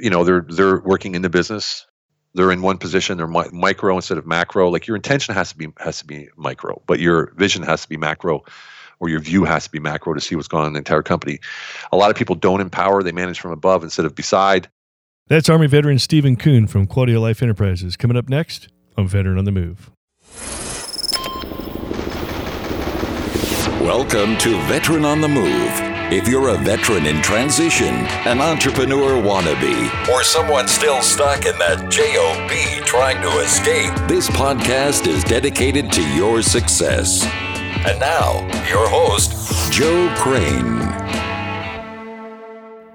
you know they're they're working in the business they're in one position they're mi- micro instead of macro like your intention has to be has to be micro but your vision has to be macro or your view has to be macro to see what's going on in the entire company a lot of people don't empower they manage from above instead of beside That's Army veteran Stephen Kuhn from Quality of Life Enterprises. Coming up next on Veteran on the Move. Welcome to Veteran on the Move. If you're a veteran in transition, an entrepreneur wannabe, or someone still stuck in that JOB trying to escape, this podcast is dedicated to your success. And now, your host, Joe Crane.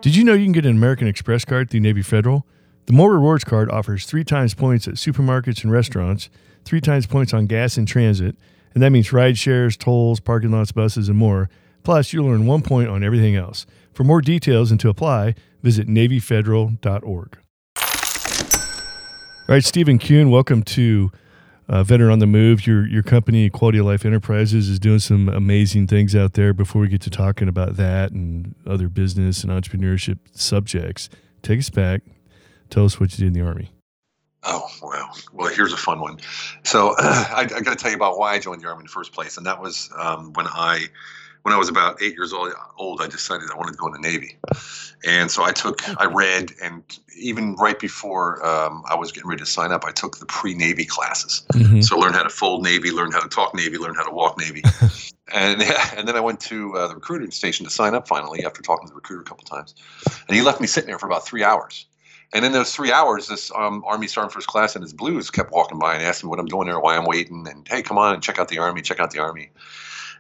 Did you know you can get an American Express card through Navy Federal? The More Rewards card offers three times points at supermarkets and restaurants, three times points on gas and transit, and that means ride shares, tolls, parking lots, buses, and more. Plus, you'll earn one point on everything else. For more details and to apply, visit NavyFederal.org. All right, Stephen Kuhn, welcome to uh, Veteran on the Move. Your your company, Quality of Life Enterprises, is doing some amazing things out there. Before we get to talking about that and other business and entrepreneurship subjects, take us back. Tell us what you did in the Army. Oh wow! Well, here's a fun one. So I, I got to tell you about why I joined the army in the first place, and that was um, when I, when I was about eight years old. Old, I decided I wanted to go in the Navy, and so I took, I read, and even right before um, I was getting ready to sign up, I took the pre-Navy classes. Mhm. So I learned how to fold Navy, learned how to talk Navy, learned how to walk Navy, and and then I went to uh, the recruiting station to sign up finally after talking to the recruiter a couple times, and he left me sitting there for about three hours. And in those three hours, this um, Army Sergeant First Class in his blues kept walking by and asking me what I'm doing there, why I'm waiting, and hey, come on, and check out the Army, check out the Army.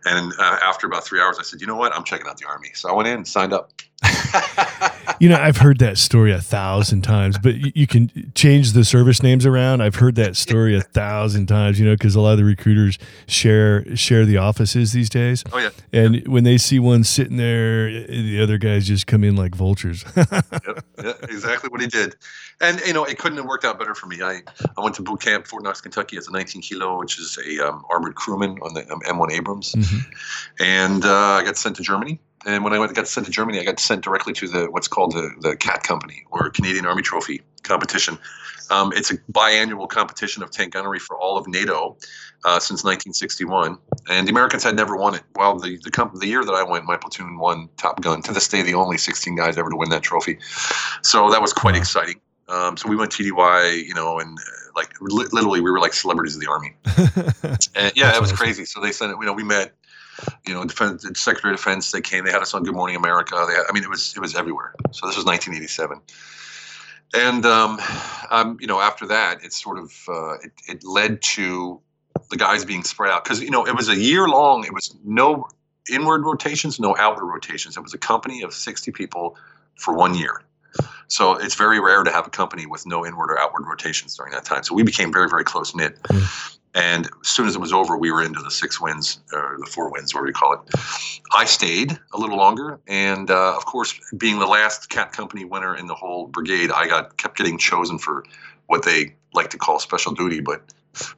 And uh, after about three hours, I said, you know what, I'm checking out the Army. So I went in signed up. You know, I've heard that story a thousand times, but you, you can change the service names around. I've heard that story a thousand times. You know, because a lot of the recruiters share share the offices these days. oh yeah, And when they see one sitting there, the other guys just come in like vultures. yep, yeah, exactly what he did. And you know, it couldn't have worked out better for me. I, I went to boot camp, Fort Knox, Kentucky, as a 19 kilo, which is a um, armored crewman on the um, M1 Abrams, Mhm. and uh, I got sent to Germany. And when I went, got sent to Germany, I got sent directly to the what's called the the CAT Company or Canadian Army Trophy competition. Um, it's a biannual competition of tank gunnery for all of NATO uh, since 1961, and the Americans had never won it. Well, the the, comp- the year that I went, my platoon won Top Gun. To this day, the only 16 guys ever to win that trophy. So that was quite exciting. Um, so we went TDY, you know, and uh, like li- literally we were like celebrities of the army. And yeah, it was crazy. So they sent it. You know, we met. You know, defense, Secretary of Defense. They came. They had us on Good Morning America. Had, I mean, it was it was everywhere. So this was 1987. And um, um, you know, after that, it sort of uh, it, it led to the guys being spread out because you know it was a year long. It was no inward rotations, no outward rotations. It was a company of 60 people for one year. So it's very rare to have a company with no inward or outward rotations during that time. So we became very, very close knit. Mm. And as soon as it was over, we were into the six wins or the four wins, whatever you call it. I stayed a little longer, and uh, of course, being the last cat company winner in the whole brigade, I got kept getting chosen for what they like to call special duty, but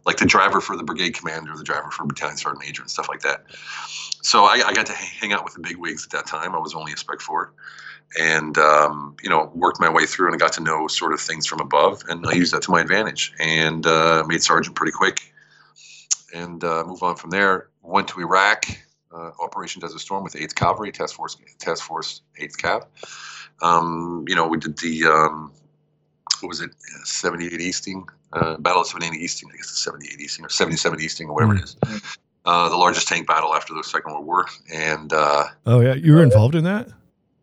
like the driver for the brigade commander, the driver for battalion sergeant major, and stuff like that. So I, I got to hang out with the big wigs at that time. I was only a spec four, and um, you know worked my way through and got to know sort of things from above, and I used that to my advantage, and uh, made sergeant pretty quick, and uh, move on from there. Went to Iraq, uh, Operation Desert Storm with 8th Cavalry Task Force Task Force 8th Cav. Um, you know we did the um, what was it 78 Easting uh, Battle of 78 Easting I guess it's 78 Easting or 77 Easting or whatever it is. Uh, the largest tank battle after the Second World War, and uh, oh yeah, you were involved in that.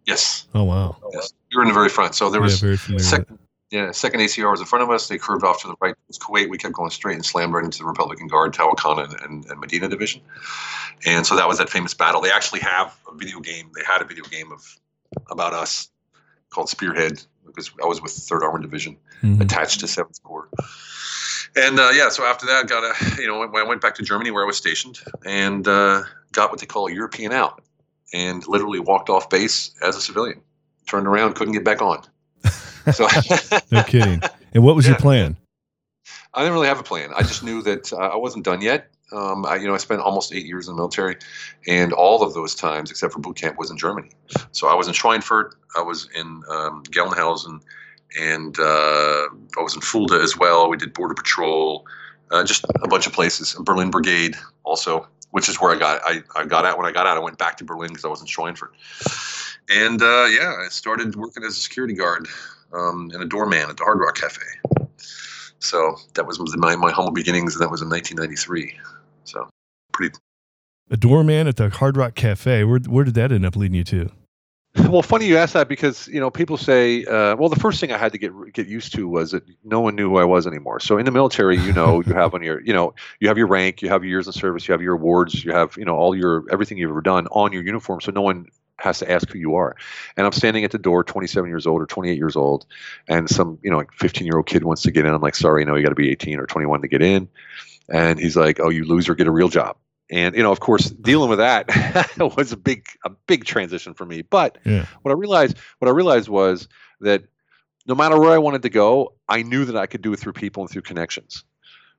yes, Oh wow, yes, we were in the very front. So there was yeah, very second, yeah, second ACR was in front of us. They curved off to the right. It was Kuwait. We kept going straight and slammed right into the Republican Guard, Tawakana, and, and, and Medina Division. And so that was that famous battle. They actually have a video game. They had a video game of about us called Spearhead because I was with Third Armored Division. Mhm. attached to Seventh Corps. And uh, yeah, so after that, got a you know I went back to Germany where I was stationed and uh, got what they call a European out, and literally walked off base as a civilian. Turned around, couldn't get back on. So No kidding. And what was your plan? I didn't really have a plan. I just knew that uh, I wasn't done yet. Um, I, you know, I spent almost eight years in the military, and all of those times, except for boot camp, was in Germany. So I was in Schweinfurt, I was in um, Gelnhausen, and uh, I was in Fulda as well. We did border patrol, uh, just a bunch of places. Berlin Brigade also, which is where I got I, I got out when I got out. I went back to Berlin because I was in Schweinfurt, and uh, yeah, I started working as a security guard um, and a doorman at the Hard Rock Cafe. So that was my, my humble beginnings, and that was in 1993. So pretty. A doorman at the Hard Rock Cafe. Where where did that end up leading you to? Well, funny you ask that because you know people say, uh, well, the first thing I had to get get used to was that no one knew who I was anymore. So in the military, you know, you have on your, you know, you have your rank, you have your years of service, you have your awards, you have, you know, all your everything you've ever done on your uniform. So no one has to ask who you are. And I'm standing at the door, 27 years old or 28 years old, and some, you know, like 15 year old kid wants to get in. I'm like, sorry, no, you got to be 18 or 21 to get in. And he's like, oh, you loser, get a real job and you know of course dealing with that was a big a big transition for me but yeah. what i realized what i realized was that no matter where i wanted to go i knew that i could do it through people and through connections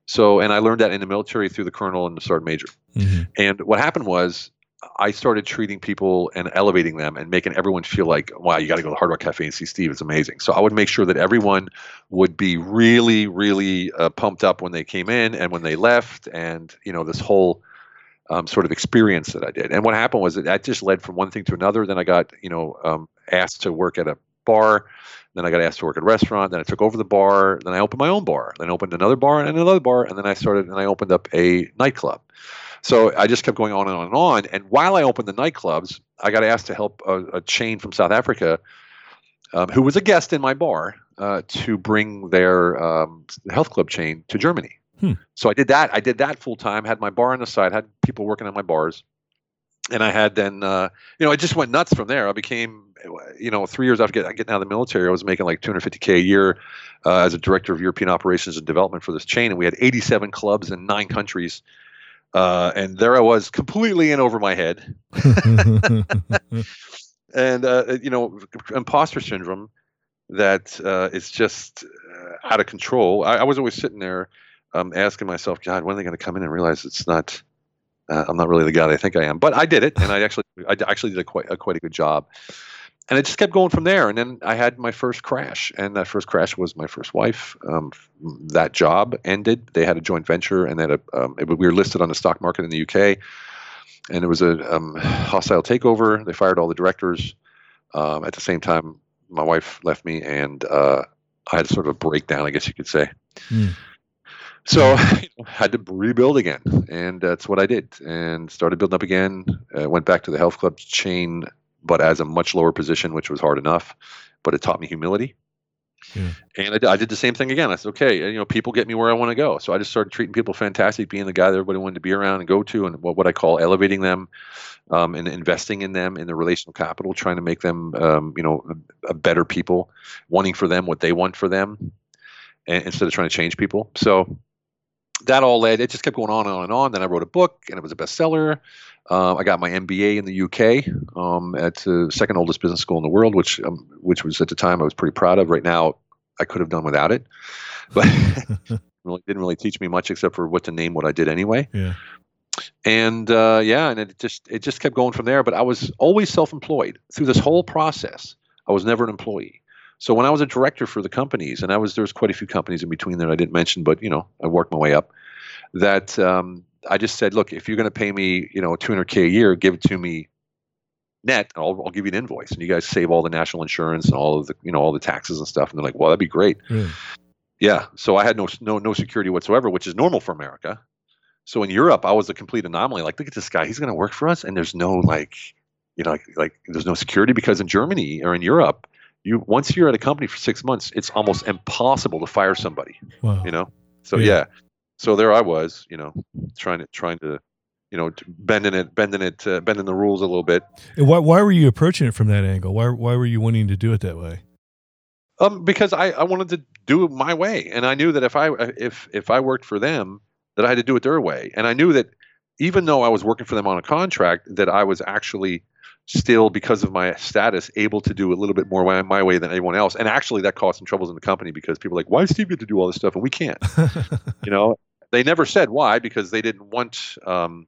so and i learned that in the military through the colonel and the sergeant major mm-hmm. and what happened was I started treating people and elevating them and making everyone feel like, wow, you got to go to the Hard Rock Cafe and see Steve. It's amazing. So I would make sure that everyone would be really, really uh, pumped up when they came in and when they left, and you know this whole um, sort of experience that I did. And what happened was that that just led from one thing to another. Then I got, you know, um, asked to work at a bar. Then I got asked to work at a restaurant. Then I took over the bar. Then I opened my own bar. Then I opened another bar and another bar. And then I started and I opened up a nightclub. So I just kept going on and on and on. And while I opened the nightclubs, I got asked to help a, a chain from South Africa, um, who was a guest in my bar, uh, to bring their um, health club chain to Germany. Hmm. So I did that. I did that full time. Had my bar on the side. Had people working on my bars, and I had then uh, you know I just went nuts from there. I became you know three years after getting, getting out of the military, I was making like 250k a year uh, as a director of European operations and development for this chain, and we had 87 clubs in nine countries. Uh, and there I was, completely in over my head, and uh, you know, imposter syndrome that uh, is just uh, out of control. I, I was always sitting there um, asking myself, God, when are they going to come in and realize it's not, uh, I'm not really the guy they think I am. But I did it, and I actually, I actually did a quite, a quite a good job. And it just kept going from there. And then I had my first crash, and that first crash was my first wife. Um, that job ended. They had a joint venture, and then um, it, we were listed on the stock market in the UK. And it was a um, hostile takeover. They fired all the directors. Um, at the same time, my wife left me, and uh, I had sort of a breakdown, I guess you could say. Mm. So I had to rebuild again, and that's what I did, and started building up again. Uh, went back to the health club chain, but as a much lower position, which was hard enough, but it taught me humility. Yeah. And I, I, did the same thing again. I said, okay, you know, people get me where I want to go. So I just started treating people fantastic, being the guy that everybody wanted to be around and go to, and what, what I call elevating them, um, and investing in them in the relational capital, trying to make them, um, you know, a, a better people, wanting for them what they want for them, and, instead of trying to change people. So that all led, it just kept going on and on and on. Then I wrote a book and it was a bestseller. Uh, I got my MBA in the UK um, at the second oldest business school in the world, which um, which was at the time I was pretty proud of. Right now, I could have done without it, but really didn't really teach me much except for what to name what I did anyway. Yeah. And uh, yeah, and it just it just kept going from there. But I was always self-employed through this whole process. I was never an employee. So when I was a director for the companies, and I was there was quite a few companies in between that I didn't mention, but you know I worked my way up. That um, I just said, look, if you're going to pay me, you know, 200k a year, give it to me net, and I'll, I'll give you an invoice, and you guys save all the national insurance and all of the, you know, all the taxes and stuff. And they're like, well, that'd be great. Mm. Yeah. So I had no no no security whatsoever, which is normal for America. So in Europe, I was a complete anomaly. Like, look at this guy; he's going to work for us, and there's no like, you know, like, like there's no security because in Germany or in Europe, you once you're at a company for six months, it's almost impossible to fire somebody. Wow. You know. So yeah. yeah. So there I was, you know, trying to trying to, you know, bending it, bending it, uh, bending the rules a little bit. And why why were you approaching it from that angle? Why why were you wanting to do it that way? Um, because I, I wanted to do it my way, and I knew that if I if if I worked for them, that I had to do it their way, and I knew that even though I was working for them on a contract, that I was actually still because of my status able to do a little bit more my, my way than anyone else. And actually that caused some troubles in the company because people are like why does steve get to do all this stuff? And we can't. You know they never said why because they didn't want um,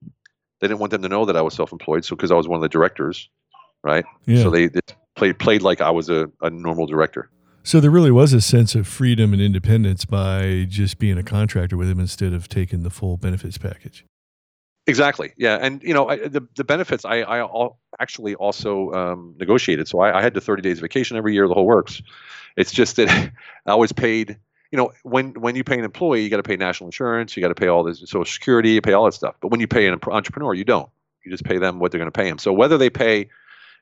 they didn't want them to know that i was self-employed. So because i was one of the directors right? Yeah. so they, they played played like i was a, a normal director. So there really was a sense of freedom and independence by just being a contractor with him instead of taking the full benefits package. Exactly. Yeah, and you know I, the the benefits I I all, actually also um, negotiated. So I, I had the 30 days vacation every year. The whole works. It's just that I was paid. You know, when when you pay an employee, you got to pay national insurance, you got to pay all this Social Security, you pay all that stuff. But when you pay an entrepreneur, you don't. You just pay them what they're going to pay them. So whether they pay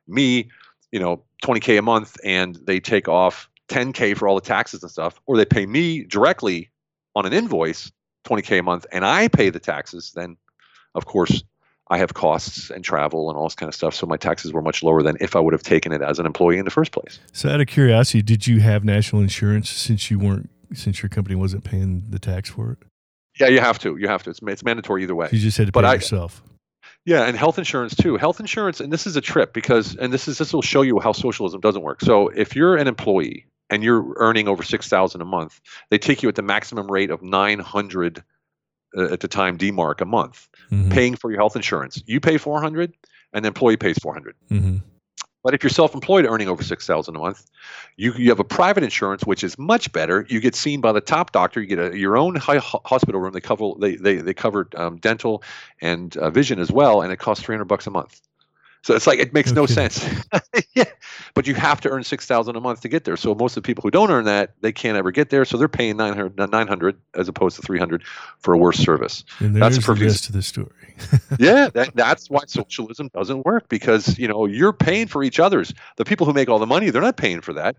me, you know, 20k a month and they take off 10k for all the taxes and stuff, or they pay me directly on an invoice 20k a month and I pay the taxes, then of course, I have costs and travel and all this kind of stuff. So my taxes were much lower than if I would have taken it as an employee in the first place. So, out of curiosity, did you have national insurance since you weren't since your company wasn't paying the tax for it? Yeah, you have to. You have to. It's, it's mandatory either way. You just had to pay but yourself. Yeah, and health insurance too. Health insurance, and this is a trip because, and this is this will show you how socialism doesn't work. So if you're an employee and you're earning over six thousand a month, they take you at the maximum rate of nine hundred uh, at the time D-Mark a month, mm-hmm. paying for your health insurance. You pay 400 and the employee pays 400. Mm-hmm. But if you're self-employed earning over 6000 a month, you, you have a private insurance which is much better. You get seen by the top doctor, you get a, your own high hospital room. They cover they they, they cover um, dental and uh, vision as well and it costs 300 bucks a month. So it's like it makes no, no sense. yeah. But you have to earn 6000 a month to get there. So most of the people who don't earn that, they can't ever get there. So they're paying 900, 900 as opposed to 300 for a worse service. And that's the of the story. yeah, that, that's why socialism doesn't work because, you know, you're paying for each other's. The people who make all the money, they're not paying for that.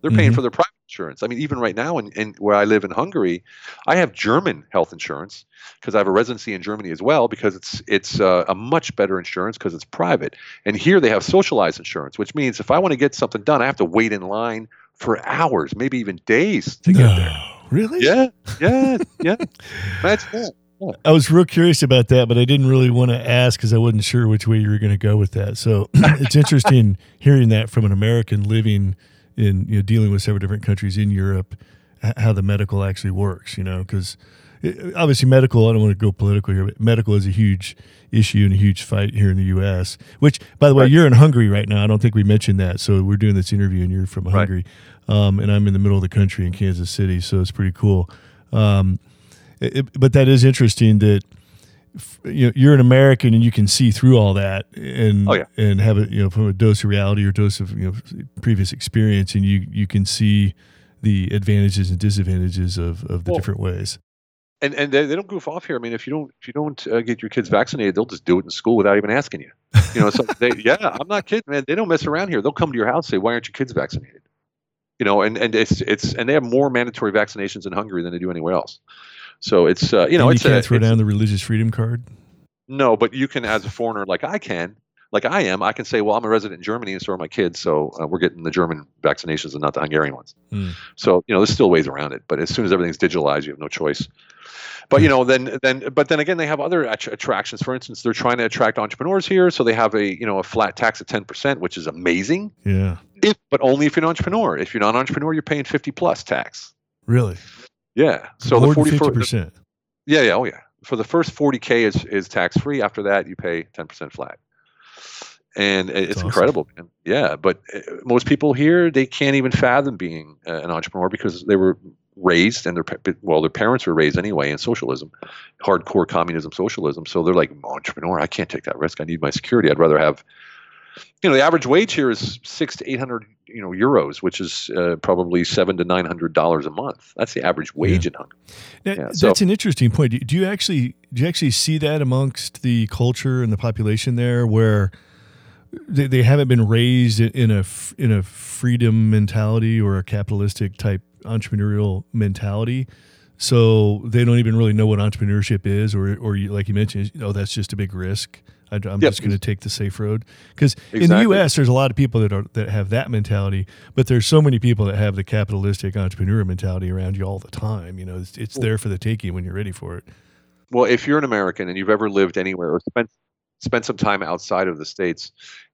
They're paying mm-hmm. for their private insurance. I mean, even right now, in, in where I live in Hungary, I have German health insurance because I have a residency in Germany as well because it's it's uh, a much better insurance because it's private. And here they have socialized insurance, which means if I want to get something done, I have to wait in line for hours, maybe even days to get there. Really? Yeah, yeah, yeah. That's it. Yeah. I was real curious about that, but I didn't really want to ask because I wasn't sure which way you were going to go with that. So it's interesting hearing that from an American living in you know dealing with several different countries in Europe, how the medical actually works. You know, because obviously medical. I don't want to go political here, but medical is a huge issue and a huge fight here in the U.S. Which, by the way, right. you're in Hungary right now. I don't think we mentioned that. So we're doing this interview, and you're from Hungary, right. um, and I'm in the middle of the country in Kansas City. So it's pretty cool. Um, it, but that is interesting that you know, you're an American and you can see through all that and oh, yeah. and have it you know from a dose of reality or dose of you know previous experience and you you can see the advantages and disadvantages of, of the well, different ways. And and they, they, don't goof off here. I mean, if you don't if you don't uh, get your kids vaccinated, they'll just do it in school without even asking you. You know, so they, yeah, I'm not kidding, man. They don't mess around here. They'll come to your house and say, "Why aren't your kids vaccinated?" You know, and and it's it's and they have more mandatory vaccinations in Hungary than they do anywhere else. So it's uh, you know and it's you can't a, throw down the religious freedom card. No, but you can as a foreigner, like I can, like I am, I can say, well, I'm a resident in Germany, and so are my kids, so uh, we're getting the German vaccinations and not the Hungarian ones. Mm. So you know, there's still ways around it, but as soon as everything's digitalized, you have no choice. But you know, then then but then again, they have other attractions. For instance, they're trying to attract entrepreneurs here, so they have a you know a flat tax of ten percent, which is amazing. Yeah. If, but only if you're an entrepreneur. If you're not an entrepreneur, you're paying fifty plus tax. Really? Yeah. So More the forty percent. Yeah, yeah, oh yeah. For the first 40k is is tax free. After that, you pay 10% flat, and it's awesome. incredible. Man. Yeah, but uh, most people here they can't even fathom being uh, an entrepreneur because they were raised and their well their parents were raised anyway in socialism, hardcore communism socialism. So they're like entrepreneur. I can't take that risk. I need my security. I'd rather have you know the average wage here is six to eight hundred you know euros, which is uh, probably seven to nine hundred dollars a month. That's the average wage yeah. in Hungary. Now, yeah, so, that's an interesting point. Do you actually do you actually see that amongst the culture and the population there, where they, they haven't been raised in a in a freedom mentality or a capitalistic type entrepreneurial mentality? So they don't even really know what entrepreneurship is, or or like you mentioned, you know, that's just a big risk. I, am yep. just going to take the safe road because exactly. in the U.S. there's a lot of people that are that have that mentality, but there's so many people that have the capitalistic entrepreneur mentality around you all the time. You know, it's, it's there for the taking when you're ready for it. Well, if you're an American and you've ever lived anywhere or spent spent some time outside of the states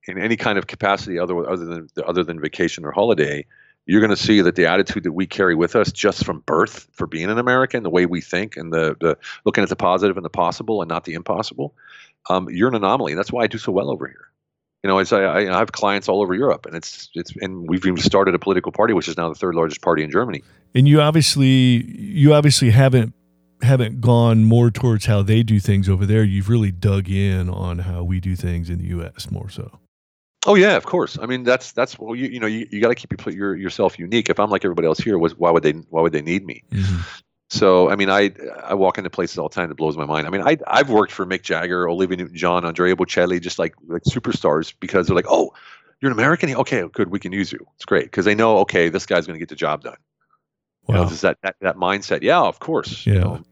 in any kind of capacity other other than other than vacation or holiday, you're going to see that the attitude that we carry with us just from birth for being an American, the way we think, and the, the looking at the positive and the possible and not the impossible, um, you're an anomaly. That's why I do so well over here. you know, it's I, I have clients all over Europe, and it's it's and we've even started a political party, which is now the third largest party in Germany. And you obviously you obviously haven't haven't gone more towards how they do things over there. You've really dug in on how we do things in the U.S. more so. Oh yeah, of course. I mean, that's that's well, you you know, you, you got to keep your, your yourself unique. If I'm like everybody else here, was why would they why would they need me? Mm-hmm. So I mean, I I walk into places all the time that blows my mind. I mean, I I've worked for Mick Jagger, Olivia Newton-John, Andrea Bocelli, just like like superstars because they're like, oh, you're an American, okay, good, we can use you. It's great because they know, okay, this guy's going to get the job done. Wow. You know, that, that that mindset. Yeah, of course. Yeah. You know.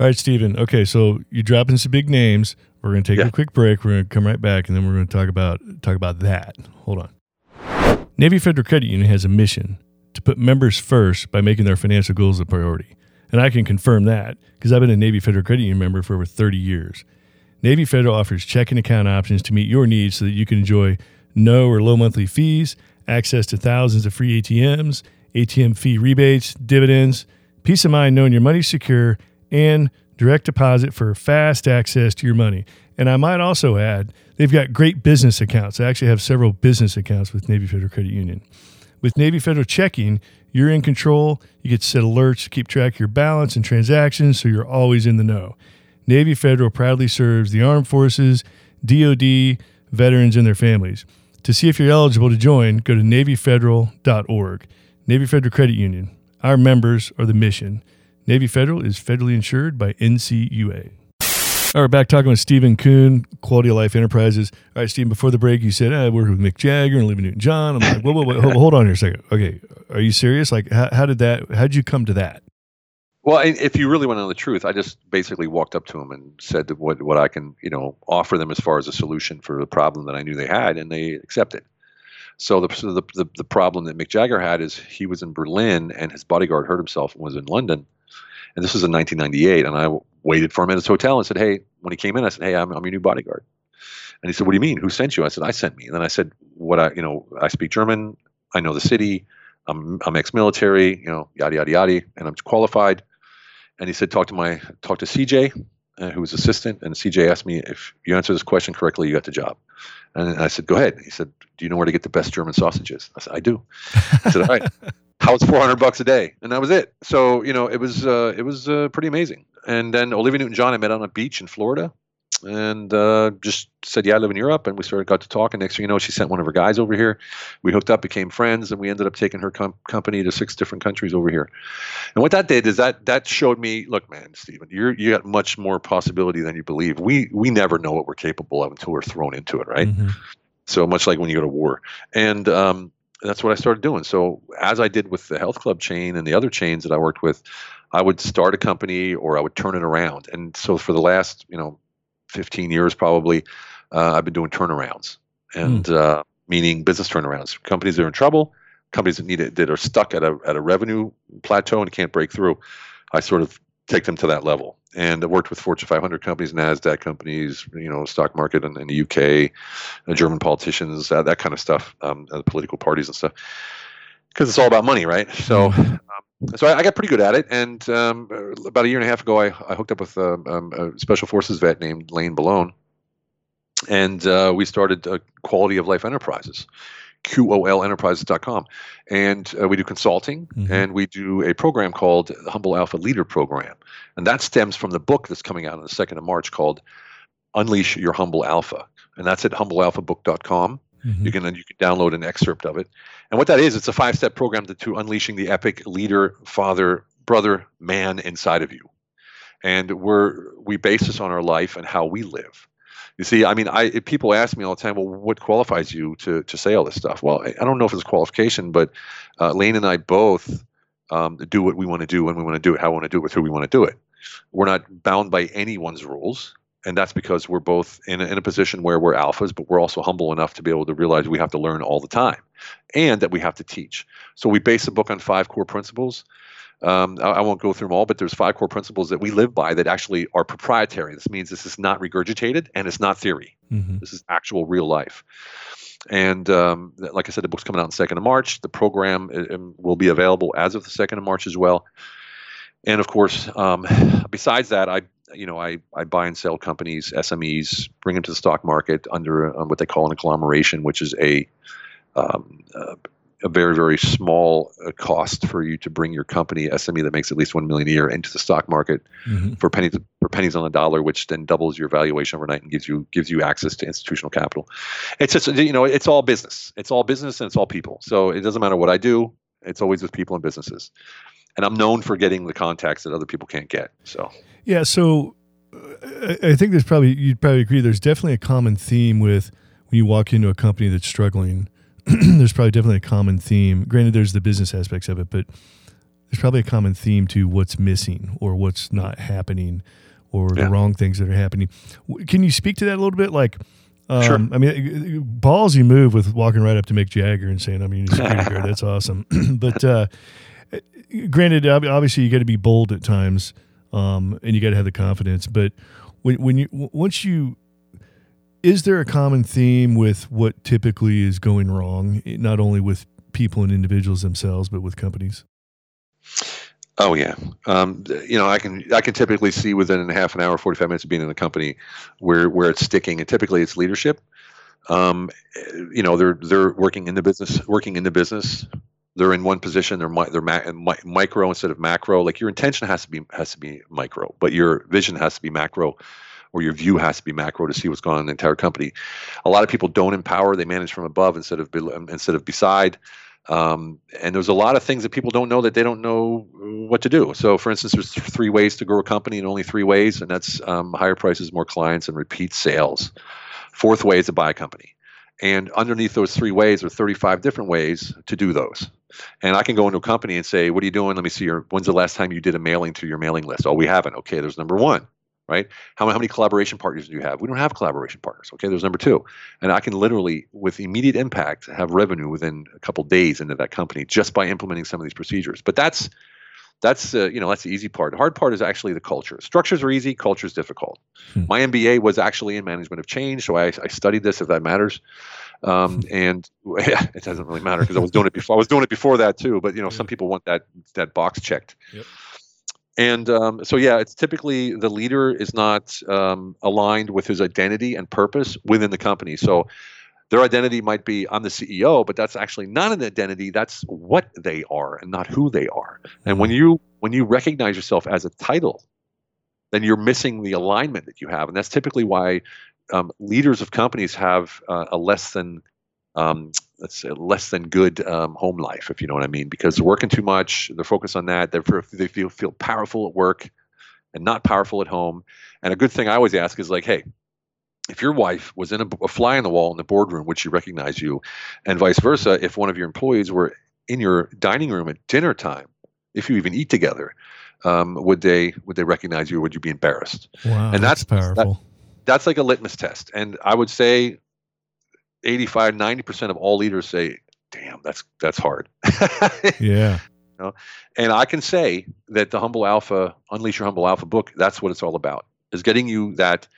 All right, Stephen. Okay, so you're dropping some big names. We're going to take yeah. a quick break. We're going to come right back, and then we're going to talk about talk about that. Hold on. Navy Federal Credit Union has a mission to put members first by making their financial goals a priority. And I can confirm that because I've been a Navy Federal Credit Union member for over 30 years. Navy Federal offers checking account options to meet your needs so that you can enjoy no or low monthly fees, access to thousands of free ATMs, ATM fee rebates, dividends, peace of mind knowing your money's secure, and direct deposit for fast access to your money. And I might also add, they've got great business accounts. I actually have several business accounts with Navy Federal Credit Union. With Navy Federal Checking, you're in control. You get to set alerts to keep track of your balance and transactions so you're always in the know. Navy Federal proudly serves the armed forces, DoD, veterans, and their families. To see if you're eligible to join, go to NavyFederal.org. Navy Federal Credit Union. Our members are the mission. Navy Federal is federally insured by NCUA. All right, back talking with Stephen Kuhn, Quality of Life Enterprises. All right, Stephen, before the break, you said, ah, I work with Mick Jagger and Olivia Newton John. I'm like, whoa, whoa, whoa, hold on here a second. Okay, are you serious? Like, how, how did that, how did you come to that? Well, if you really want to know the truth, I just basically walked up to them and said what what I can, you know, offer them as far as a solution for the problem that I knew they had, and they accepted. So the, so the the, the problem that Mick Jagger had is he was in Berlin and his bodyguard hurt himself and was in London, and this was in 1998, and I waited for him at his hotel and said, "Hey," when he came in, I said, "Hey, I'm I'm your new bodyguard." And he said, "What do you mean? Who sent you?" I said, "I sent me." And then I said, "What I, you know, I speak German. I know the city. I'm I'm ex-military. You know, yada yada yada, and I'm qualified." And he said, "Talk to my talk to CJ, uh, who was assistant." And CJ asked me, "If you answer this question correctly, you got the job." And I said, "Go ahead." He said, "Do you know where to get the best German sausages?" I said, "I do." I said, "All right." How's 400 bucks a day? And that was it. So, you know, it was, uh, it was uh, pretty amazing. And then Olivia Newton-John, I met on a beach in Florida and uh, just said, "Yeah, I live in Europe." And we sort of got to talk. And next thing you know, she sent one of her guys over here. We hooked up, became friends, and we ended up taking her com- company to six different countries over here. And what that did is that that showed me, look, man, Stephen, you're you got much more possibility than you believe. We we never know what we're capable of until we're thrown into it, right? Mm-hmm. So much like when you go to war, and um, that's what I started doing. So as I did with the health club chain and the other chains that I worked with, I would start a company or I would turn it around. And so for the last, you know, 15 years probably, uh, I've been doing turnarounds and mm. uh, meaning business turnarounds. Companies that are in trouble, companies that need it, that are stuck at a at a revenue plateau and can't break through. I sort of take them to that level. And I worked with Fortune 500 companies, Nasdaq companies, you know, stock market in, in the UK, uh, German politicians, that, that kind of stuff, um, the political parties and stuff, because it's all about money, right? So, mm-hmm. um, so I, I, got pretty good at it. And um, about a year and a half ago, I, I hooked up with a, um, a special forces vet named Lane Balone, and uh, we started uh, Quality of Life Enterprises. QOLenterprises.com. And uh, we do consulting mm-hmm. and we do a program called the Humble Alpha Leader Program. And that stems from the book that's coming out on the 2nd of March called Unleash Your Humble Alpha. And that's at humblealphabook.com. Mm-hmm. You can you can download an excerpt of it. And what that is, it's a five step program to, to unleashing the epic leader, father, brother, man inside of you. And we're we base this on our life and how we live. You see, I mean, I people ask me all the time, well, what qualifies you to to say all this stuff? Well, I, I don't know if it's qualification, but uh, Lane and I both um, do what we want to do when we want to do it, how we want to do it, with who we want to do it. We're not bound by anyone's rules, and that's because we're both in a, in a position where we're alphas, but we're also humble enough to be able to realize we have to learn all the time, and that we have to teach. So we base the book on five core principles. Um, I, I, won't go through them all, but there's five core principles that we live by that actually are proprietary. This means this is not regurgitated and it's not theory. Mm-hmm. This is actual real life. And um, like I said, the book's coming out on the 2nd of March. The program will be available as of the 2nd of March as well. And of course, um, besides that, I you know, I, I buy and sell companies, SMEs, bring them to the stock market under um, what they call an agglomeration, which is a um, uh, a very very small uh, cost for you to bring your company SME that makes at least one million a year into the stock market mm-hmm. for pennies for pennies on the dollar, which then doubles your valuation overnight and gives you gives you access to institutional capital. It's just you know it's all business. It's all business and it's all people. So it doesn't matter what I do. It's always with people and businesses, and I'm known for getting the contacts that other people can't get. So yeah, so uh, I think there's probably you'd probably agree. There's definitely a common theme with when you walk into a company that's struggling there's probably definitely a common theme. Granted, there's the business aspects of it, but there's probably a common theme to what's missing or what's not happening or yeah. the wrong things that are happening. Can you speak to that a little bit? Like, um, sure. I mean, ballsy move with walking right up to Mick Jagger and saying, "I mean, security guard. That's awesome." but uh, granted, obviously, you got to be bold at times, um, and you got to have the confidence. But when when you once you is there a common theme with what typically is going wrong, not only with people and individuals themselves, but with companies? Oh yeah, um, you know I can I can typically see within a half an hour, forty five minutes of being in a company where where it's sticking, and typically it's leadership. Um, you know they're they're working in the business, working in the business. They're in one position. They're mi- they're ma- mi- micro instead of macro. Like your intention has to be has to be micro, but your vision has to be macro or your view has to be macro to see what's going on in the entire company. A lot of people don't empower; they manage from above instead of below, instead of beside. Um, and there's a lot of things that people don't know that they don't know what to do. So, for instance, there's three ways to grow a company, and only three ways, and that's um, higher prices, more clients, and repeat sales. Fourth way is to buy a company. And underneath those three ways are 35 different ways to do those. And I can go into a company and say, "What are you doing? Let me see your. When's the last time you did a mailing to your mailing list? Oh, we haven't. Okay, there's number one right? How, how many collaboration partners do you have? We don't have collaboration partners. Okay, there's number two. And I can literally, with immediate impact, have revenue within a couple days into that company just by implementing some of these procedures. But that's that's uh, you know that's the easy part. The hard part is actually the culture. Structures are easy, culture is difficult. Hmm. My MBA was actually in management of change, so I, I studied this if that matters. Um, hmm. and yeah, it doesn't really matter because I was doing it before. I was doing it before that too. But you know, some people want that that box checked. Yep. And um, so, yeah, it's typically the leader is not um, aligned with his identity and purpose within the company. So their identity might be I'm the CEO, but that's actually not an identity. That's what they are and not who they are. And when you when you recognize yourself as a title, then you're missing the alignment that you have, and that's typically why um, leaders of companies have uh, a less than um, let's say less than good um, home life, if you know what I mean, because they're working too much. They're focused on that. They're, they feel feel powerful at work and not powerful at home. And a good thing I always ask is like, hey, if your wife was in a, a fly on the wall in the boardroom, would she recognize you? And vice versa, if one of your employees were in your dining room at dinner time, if you even eat together, um, would they would they recognize you or would you be embarrassed? Wow, and that's, that's powerful. That, that's like a litmus test. And I would say 85 90% of all leaders say damn that's that's hard. Yeah. You know? and i can say that the humble alpha unleash your humble alpha book that's what it's all about is getting you that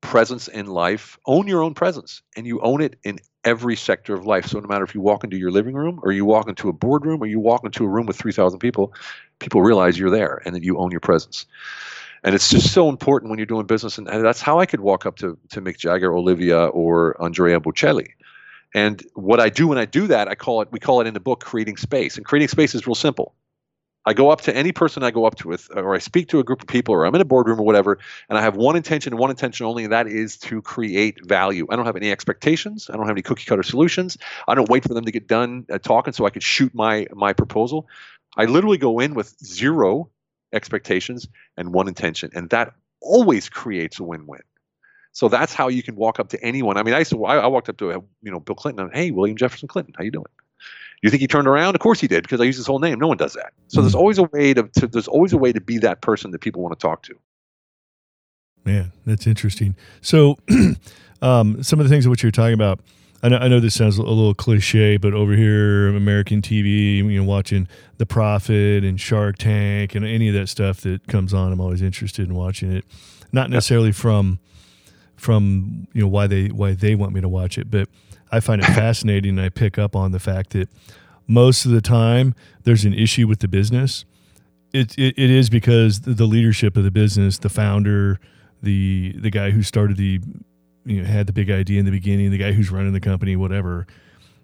presence in life. Own your own presence and you own it in every sector of life. So no matter if you walk into your living room or you walk into a boardroom or you walk into a room with 3000 people people realize you're there and that you own your presence and it's just so important when you're doing business and, and that's how i could walk up to, to mick jagger olivia or andrea bocelli. And what i do when i do that i call it we call it in the book creating space. And creating space is real simple. I go up to any person i go up to with or i speak to a group of people or i'm in a boardroom or whatever and i have one intention one intention only and that is to create value. I don't have any expectations. I don't have any cookie cutter solutions. I don't wait for them to get done uh, talking so i can shoot my my proposal. I literally go in with zero expectations and one intention and that always creates a win-win. So that's how you can walk up to anyone. I mean i used to i, I walked up to you know bill clinton and, hey william jefferson clinton how you doing? You think he turned around? Of course he did because i use his whole name. No one does that. So there's always a way to, to there's always a way to be that person that people want to talk to. Man that's interesting. So um, some of the things of what you're talking about I know, I know this sounds a little cliche, but over here, American TV, you know, watching The Profit and Shark Tank and any of that stuff that comes on, I'm always interested in watching it. Not necessarily from from you know why they why they want me to watch it, but I find it fascinating. and I pick up on the fact that most of the time there's an issue with the business, it, it it is because the, the leadership of the business, the founder, the the guy who started the you know had the big idea in the beginning, the guy who's running the company, whatever.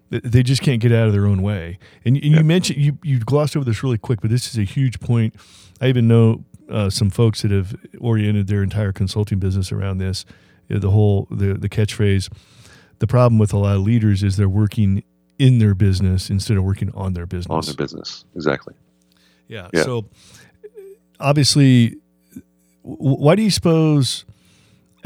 They just can't get out of their own way. And, and you mentioned you you glossed over this really quick, but this is a huge point. I even know uh, some folks that have oriented their entire consulting business around this. You know, the whole the the catchphrase. The problem with a lot of leaders is they're working in their business instead of working on their business. on their business. Exactly. Yeah. Yeah. So obviously, why do you suppose?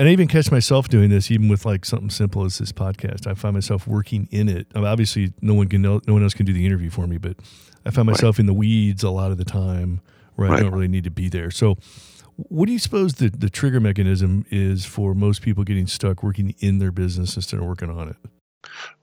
And I even catch myself doing this, even with like something simple as this podcast. I find myself working in it. I mean, obviously, no one can, no, no one else can do the interview for me, but I find myself in the weeds a lot of the time where I don't really need to be there. So, what do you suppose the, the trigger mechanism is for most people getting stuck working in their business instead of working on it?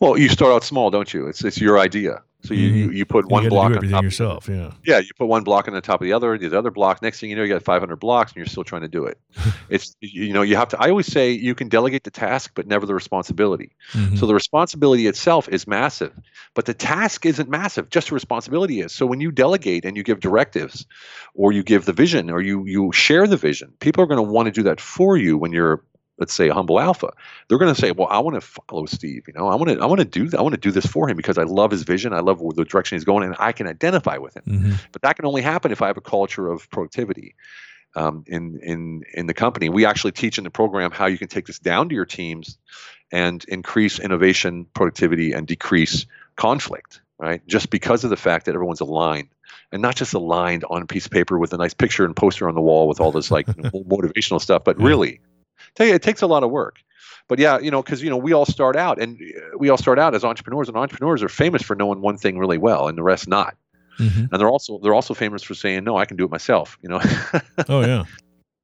Well, you start out small, don't you? It's it's your idea. So you, you, you put one gotta block on top of yourself. Yeah. Yeah, you put one block on the top of the other, the other block. Next thing you know, you got 500 blocks, and you're still trying to do it. it's you know you have to. I always say you can delegate the task, but never the responsibility. Mhm. So the responsibility itself is massive, but the task isn't massive. Just the responsibility is. So when you delegate and you give directives, or you give the vision, or you you share the vision, people are going to want to do that for you when you're let's say a humble alpha they're going to say well i want to follow steve you know i want to i want to do i want to do this for him because i love his vision i love the direction he's going and i can identify with him Mhm. but that can only happen if I have a culture of productivity um, in in in the company. We actually teach in the program how you can take this down to your teams and increase innovation, productivity, and decrease conflict. Right, just because of the fact that everyone's aligned, and not just aligned on a piece of paper with a nice picture and poster on the wall with all this like motivational stuff, but really, it takes a lot of work. But yeah, you know, because you know we all start out, and uh, we all start out as entrepreneurs, and entrepreneurs are famous for knowing one thing really well, and the rest not Mhm. and they're also they're also famous for saying no i can do it myself you know Oh yeah.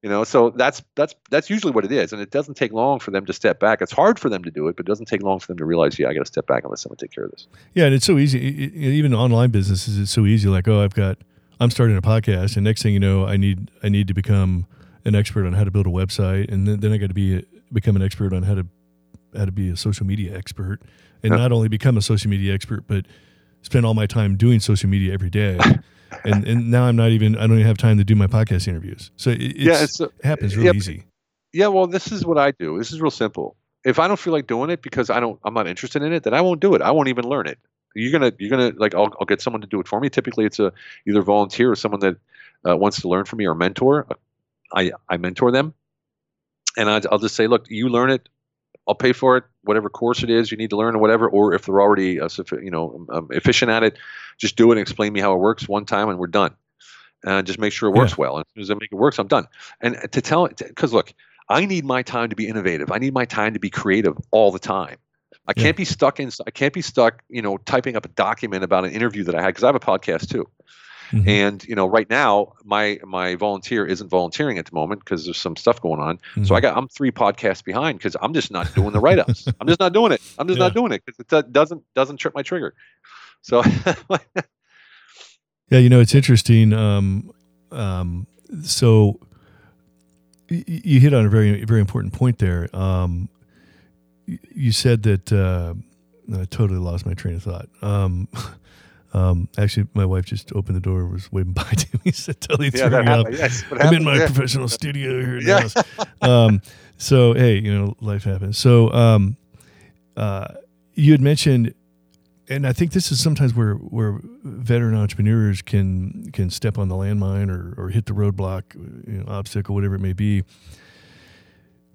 you know so that's that's that's usually what it is and it doesn't take long for them to step back it's hard for them to do it but it doesn't take long for them to realize yeah i got to step back and let someone take care of this Yeah, and it's so easy. Even online businesses, it's so easy. Like, oh, I've got, I'm starting a podcast, and next thing you know, I need, I need to become an expert on how to build a website, and then, then I got to be, a, become an expert on how to, how to be a social media expert, and Yeah. not only become a social media expert, but spend all my time doing social media every day. and and now I'm not even, I don't even have time to do my podcast interviews. So it, it's, yeah it's uh, it happens really yep. easy. yeah well this is what i do this is real simple if i don't feel like doing it because i don't i'm not interested in it then i won't do it i won't even learn it you're gonna you're gonna like i'll, I'll get someone to do it for me typically it's a either volunteer or someone that uh, wants to learn from me or mentor i i mentor them and I, i'll just say look you learn it i'll pay for it whatever course it is you need to learn or whatever or if they're already uh, you know um, efficient at it just do it and explain me how it works one time and we're done and just make sure it works well and as soon as i make it works i'm done and to tell it, because look I need my time to be innovative. I need my time to be creative all the time. I Yeah. can't be stuck in. I can't be stuck, you know, typing up a document about an interview that I had because I have a podcast too. Mhm. And you know, right now my my volunteer isn't volunteering at the moment because there's some stuff going on. So I Mhm. got I'm three podcasts behind because I'm just not doing the write ups. I'm just not doing it. I'm just not doing it because it doesn't doesn't trip my trigger. So Yeah, you know, it's interesting. Um, um, so you hit on a very, very important point there. Um, you said that uh, I totally lost my train of thought. Um, um, actually, my wife just opened the door, was waving by to me, said, "Totally yeah, threw me off. Yes, I'm in my Yeah. professional studio here. in Yeah. house. um, so hey, you know, life happens. So um, uh, you had mentioned, and I think this is sometimes where where veteran entrepreneurs can can step on the landmine or or hit the roadblock, you know, obstacle, whatever it may be.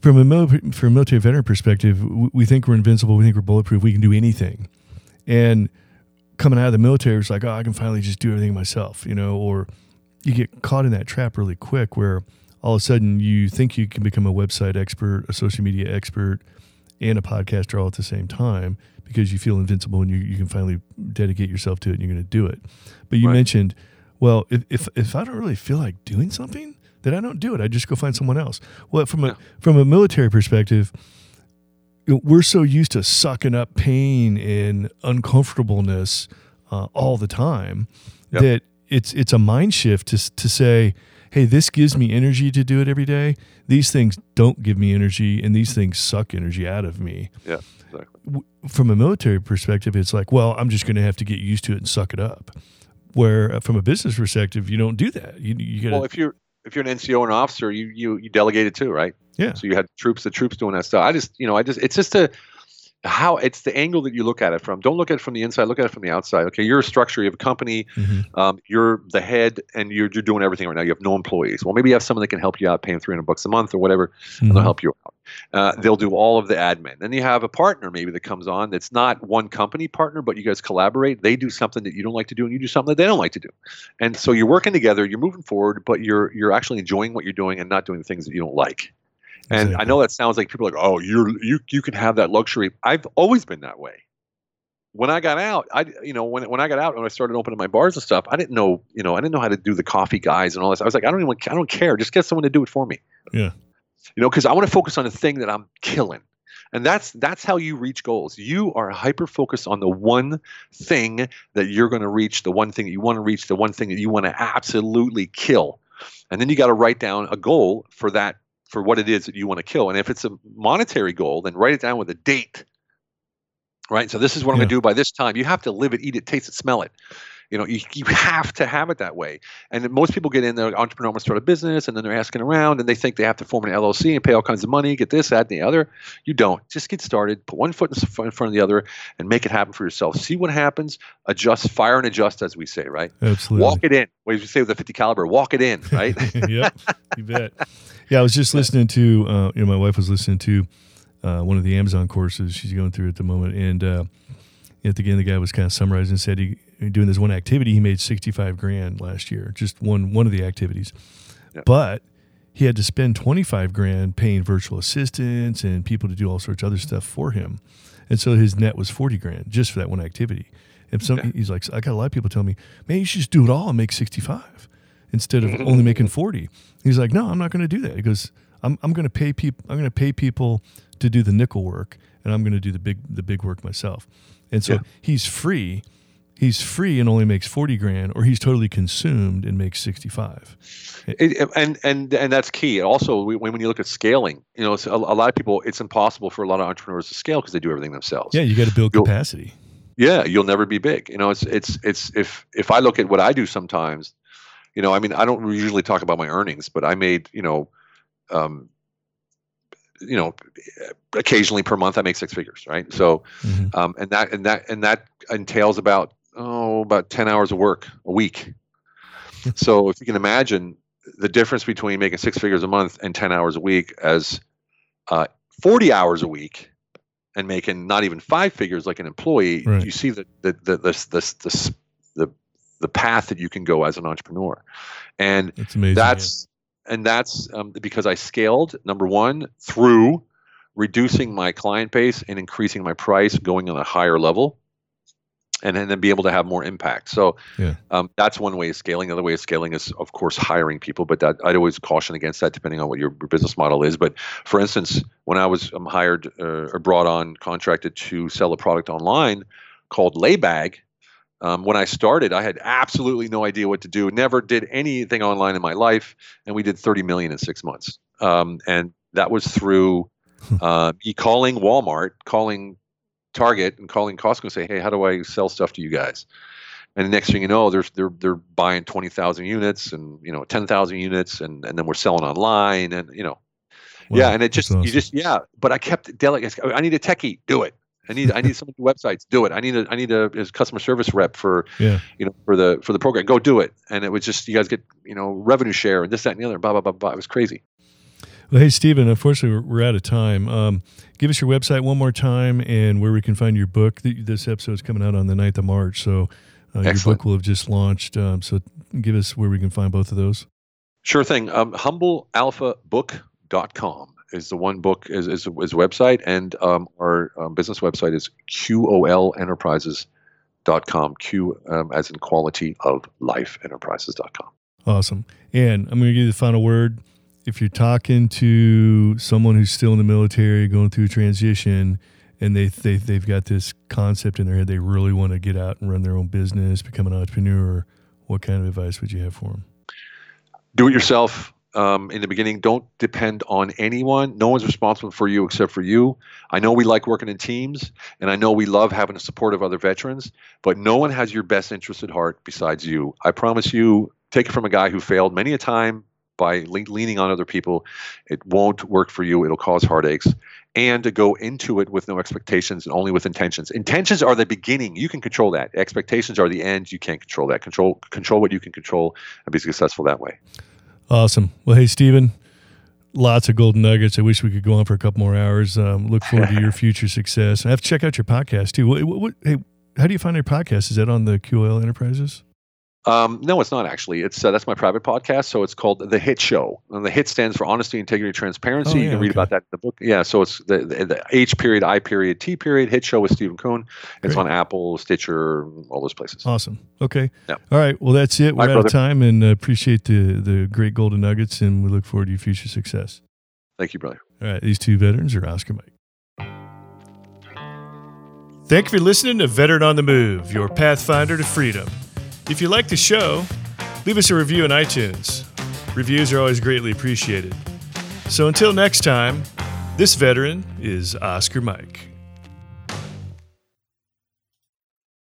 From a mil- from a military veteran perspective, we, we think we're invincible. We think we're bulletproof. We can do anything, and coming out of the military, it's like, oh, I can finally just do everything myself, you know, or you get caught in that trap really quick where all of a sudden you think you can become a website expert, a social media expert, and a podcaster all at the same time because you feel invincible and you, you can finally dedicate yourself to it and you're going to do it. But you Right. mentioned, well, if, if, if I don't really feel like doing something, then I don't do it. I just go find someone else. Well, from a Yeah. from a military perspective, we're so used to sucking up pain and uncomfortableness uh, all the time Yep. that it's it's a mind shift to to say, hey, this gives me energy to do it every day. These things don't give me energy, and these things suck energy out of me. Yeah, exactly. From a military perspective, it's like, well, I'm just going to have to get used to it and suck it up. Where uh, from a business perspective, you don't do that. You you got Well, if you're if you're an NCO and officer, you you you delegate it too, right? Yeah. So you had troops, the troops doing that stuff. I just, you know, I just, it's just a how it's the angle that you look at it from. Don't look at it from the inside. Look at it from the outside. Okay, you're a structure. You have a company. Mhm. Um, you're the head, and you're you're doing everything right now. You have no employees. Well, maybe you have someone that can help you out, paying 300 bucks a month or whatever, and they'll Mhm. help you out. Uh, they'll do all of the admin. Then you have a partner maybe that comes on that's not one company partner, but you guys collaborate. They do something that you don't like to do, and you do something that they don't like to do. And so you're working together. You're moving forward, but you're you're actually enjoying what you're doing and not doing the things that you don't like. And I know that sounds like people are like, oh, you're you you can have that luxury. I've always been that way. When I got out, I you know when when I got out and I started opening my bars and stuff, I didn't know you know I didn't know how to do the coffee guys and all this. I was like, I don't even I don't care. Just get someone to do it for me. Yeah. You know, because I want to focus on the thing that I'm killing. And that's that's how you reach goals. You are hyper focused on the one thing that you're going to reach, the one thing that you want to reach, the one thing that you want to absolutely kill. And then you got to write down a goal for that for what it is that you want to kill. And if it's a monetary goal, then write it down with a date. Right? So this is what I'm going to do by this time. You have to live it, eat it, taste it, smell it. You know, you, you have to have it that way. And most people get in there, entrepreneur start a business, and then they're asking around, and they think they have to form an LLC and pay all kinds of money, get this, that, and the other. You don't. Just get started, put one foot in in front of the other, and make it happen for yourself. See what happens. Adjust, fire and adjust, as we say, right? Absolutely. Walk it in. What did you say with a 50 caliber? Walk it in, right? yep, you bet. Yeah, I was just listening to, uh, you know, my wife was listening to uh, one of the Amazon courses she's going through at the moment, and uh, at the end, the guy was kind of summarizing and said he doing this one activity, he made sixty five grand last year, just one one of the activities, Yeah. but he had to spend twenty five grand paying virtual assistants and people to do all sorts of other stuff for him, and so his net was forty grand just for that one activity. And some, Yeah. he's like, I got a lot of people telling me, man, you should just do it all and make sixty five instead of mm-hmm. only making 40 he's like no i'm not going to do that he goes i'm, I'm going to pay people i'm going to pay people to do the nickel work and i'm going to do the big the big work myself and so Yeah. he's free he's free and only makes 40 grand or he's totally consumed and makes 65 It, and and and that's key. Also, when you look at scaling, you know, a, a lot of people. It's impossible for a lot of entrepreneurs to scale because they do everything themselves. yeah you got to build You'll- capacity yeah you'll never be big you know it's it's it's if if i look at what i do sometimes you know i mean i don't usually talk about my earnings but i made you know um you know occasionally per month i make six figures right so Mhm. um and that and that and that entails about oh about 10 hours of work a week. So if you can imagine the difference between making six figures a month and 10 hours a week as uh, 40 hours a week and making not even five figures like an employee, Right. you see the the the the, the, the, the the path that you can go as an entrepreneur, and that's amazing that's and that's um, because I scaled number one through reducing my client base and increasing my price, going on a higher level, and then, then be able to have more impact. So Yeah. um, that's one way of scaling. The other way of scaling is, of course, hiring people, but that I'd always caution against that depending on what your business model is. But for instance, when I was um, hired uh, or brought on, contracted to sell a product online called Laybag, um, when I started, I had absolutely no idea what to do. Never did anything online in my life, and we did 30 million in six months. Um, and that was through uh, me calling Walmart, calling Target, and calling Costco, and say, "Hey, how do I sell stuff to you guys?" And the next thing you know, they're they're they're buying 20,000 units, and you know 10,000 units, and and then we're selling online, and you know, Wow, yeah, and it just awesome. you just yeah. But I kept delegating. I need a techie, do it. I need I need someone to websites, do it. I need a I need a, a customer service rep for Yeah. you know for the for the program, go do it. And it was just you guys get you know revenue share and this that and the other, blah blah blah blah. It was crazy. Well, hey, Stephen, unfortunately, we're, we're out of time. Um, give us your website one more time and where we can find your book. This episode is coming out on the 9th of March, so uh, your book will have just launched. Um, so give us where we can find both of those. Sure thing. Um, humblealphabook.com is the one book is is, is website, and um, our um, business website is qolenterprises.com. Q um, as in quality of life enterprises.com. Awesome. And I'm going to give you the final word. If you're talking to someone who's still in the military, going through a transition, and they, they, they've got this concept in their head, they really want to get out and run their own business, become an entrepreneur, what kind of advice would you have for them? do it yourself um, in the beginning. Don't depend on anyone. No one's responsible for you except for you. I know we like working in teams, and I know we love having the support of other veterans, but no one has your best interest at heart besides you. I promise you, take it from a guy who failed many a time by le- leaning on other people. It won't work for you. It'll cause heartaches. And to go into it with no expectations and only with intentions. Intentions are the beginning. You can control that. Expectations are the end. You can't control that. Control control what you can control and be successful that way. Awesome. Well, hey, Stephen, lots of golden nuggets. I wish we could go on for a couple more hours. Um, look forward to your future success. I have to check out your podcast too. What, what, what, hey, how do you find your podcast? Is that on the QL Enterprises? Um, no, it's not actually. It's uh, that's my private podcast. So it's called the Hit Show, and the Hit stands for honesty, integrity, transparency. Oh, you yeah, can read okay. about that in the book. Yeah. So it's the, the, the H period, I period, T period. Hit Show with Stephen Kuhn. It's Great. on Apple, Stitcher, all those places. Awesome. Okay. Yeah. All right. Well, that's it. We're Bye, out brother. of time and uh, appreciate the, the great golden nuggets, and we look forward to your future success. Thank you, brother. All right. These two veterans are Oscar Mike. Thank you for listening to Veteran on the Move, your pathfinder to freedom. If you like the show, leave us a review on iTunes. Reviews are always greatly appreciated. So until next time, this veteran is Oscar Mike.